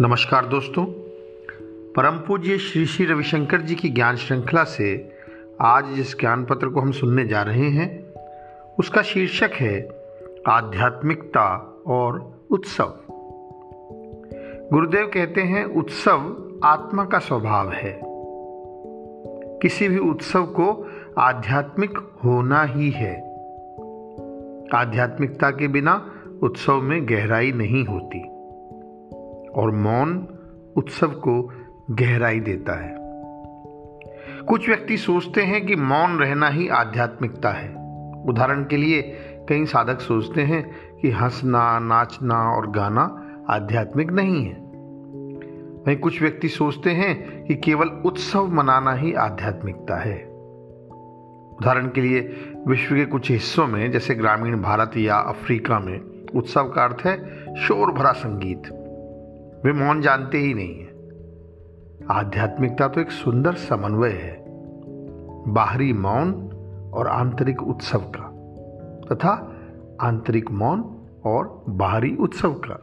नमस्कार दोस्तों। परम पूज्य श्री श्री रविशंकर जी की ज्ञान श्रृंखला से आज जिस ज्ञान पत्र को हम सुनने जा रहे हैं, उसका शीर्षक है आध्यात्मिकता और उत्सव। गुरुदेव कहते हैं, उत्सव आत्मा का स्वभाव है। किसी भी उत्सव को आध्यात्मिक होना ही है। आध्यात्मिकता के बिना उत्सव में गहराई नहीं होती। और मौन उत्सव को गहराई देता है। कुछ व्यक्ति सोचते हैं कि मौन रहना ही आध्यात्मिकता है। उदाहरण के लिए कई साधक सोचते हैं कि हंसना, नाचना और गाना आध्यात्मिक नहीं है। वहीं कुछ व्यक्ति सोचते हैं कि केवल उत्सव मनाना ही आध्यात्मिकता है। उदाहरण के लिए विश्व के कुछ हिस्सों में, जैसे ग्रामीण भारत या अफ्रीका में, उत्सव का अर्थ है शोर भरा संगीत। वे मौन जानते ही नहीं है। आध्यात्मिकता तो एक सुंदर समन्वय है। बाहरी मौन और आंतरिक उत्सव का, तथा आंतरिक मौन और बाहरी उत्सव का।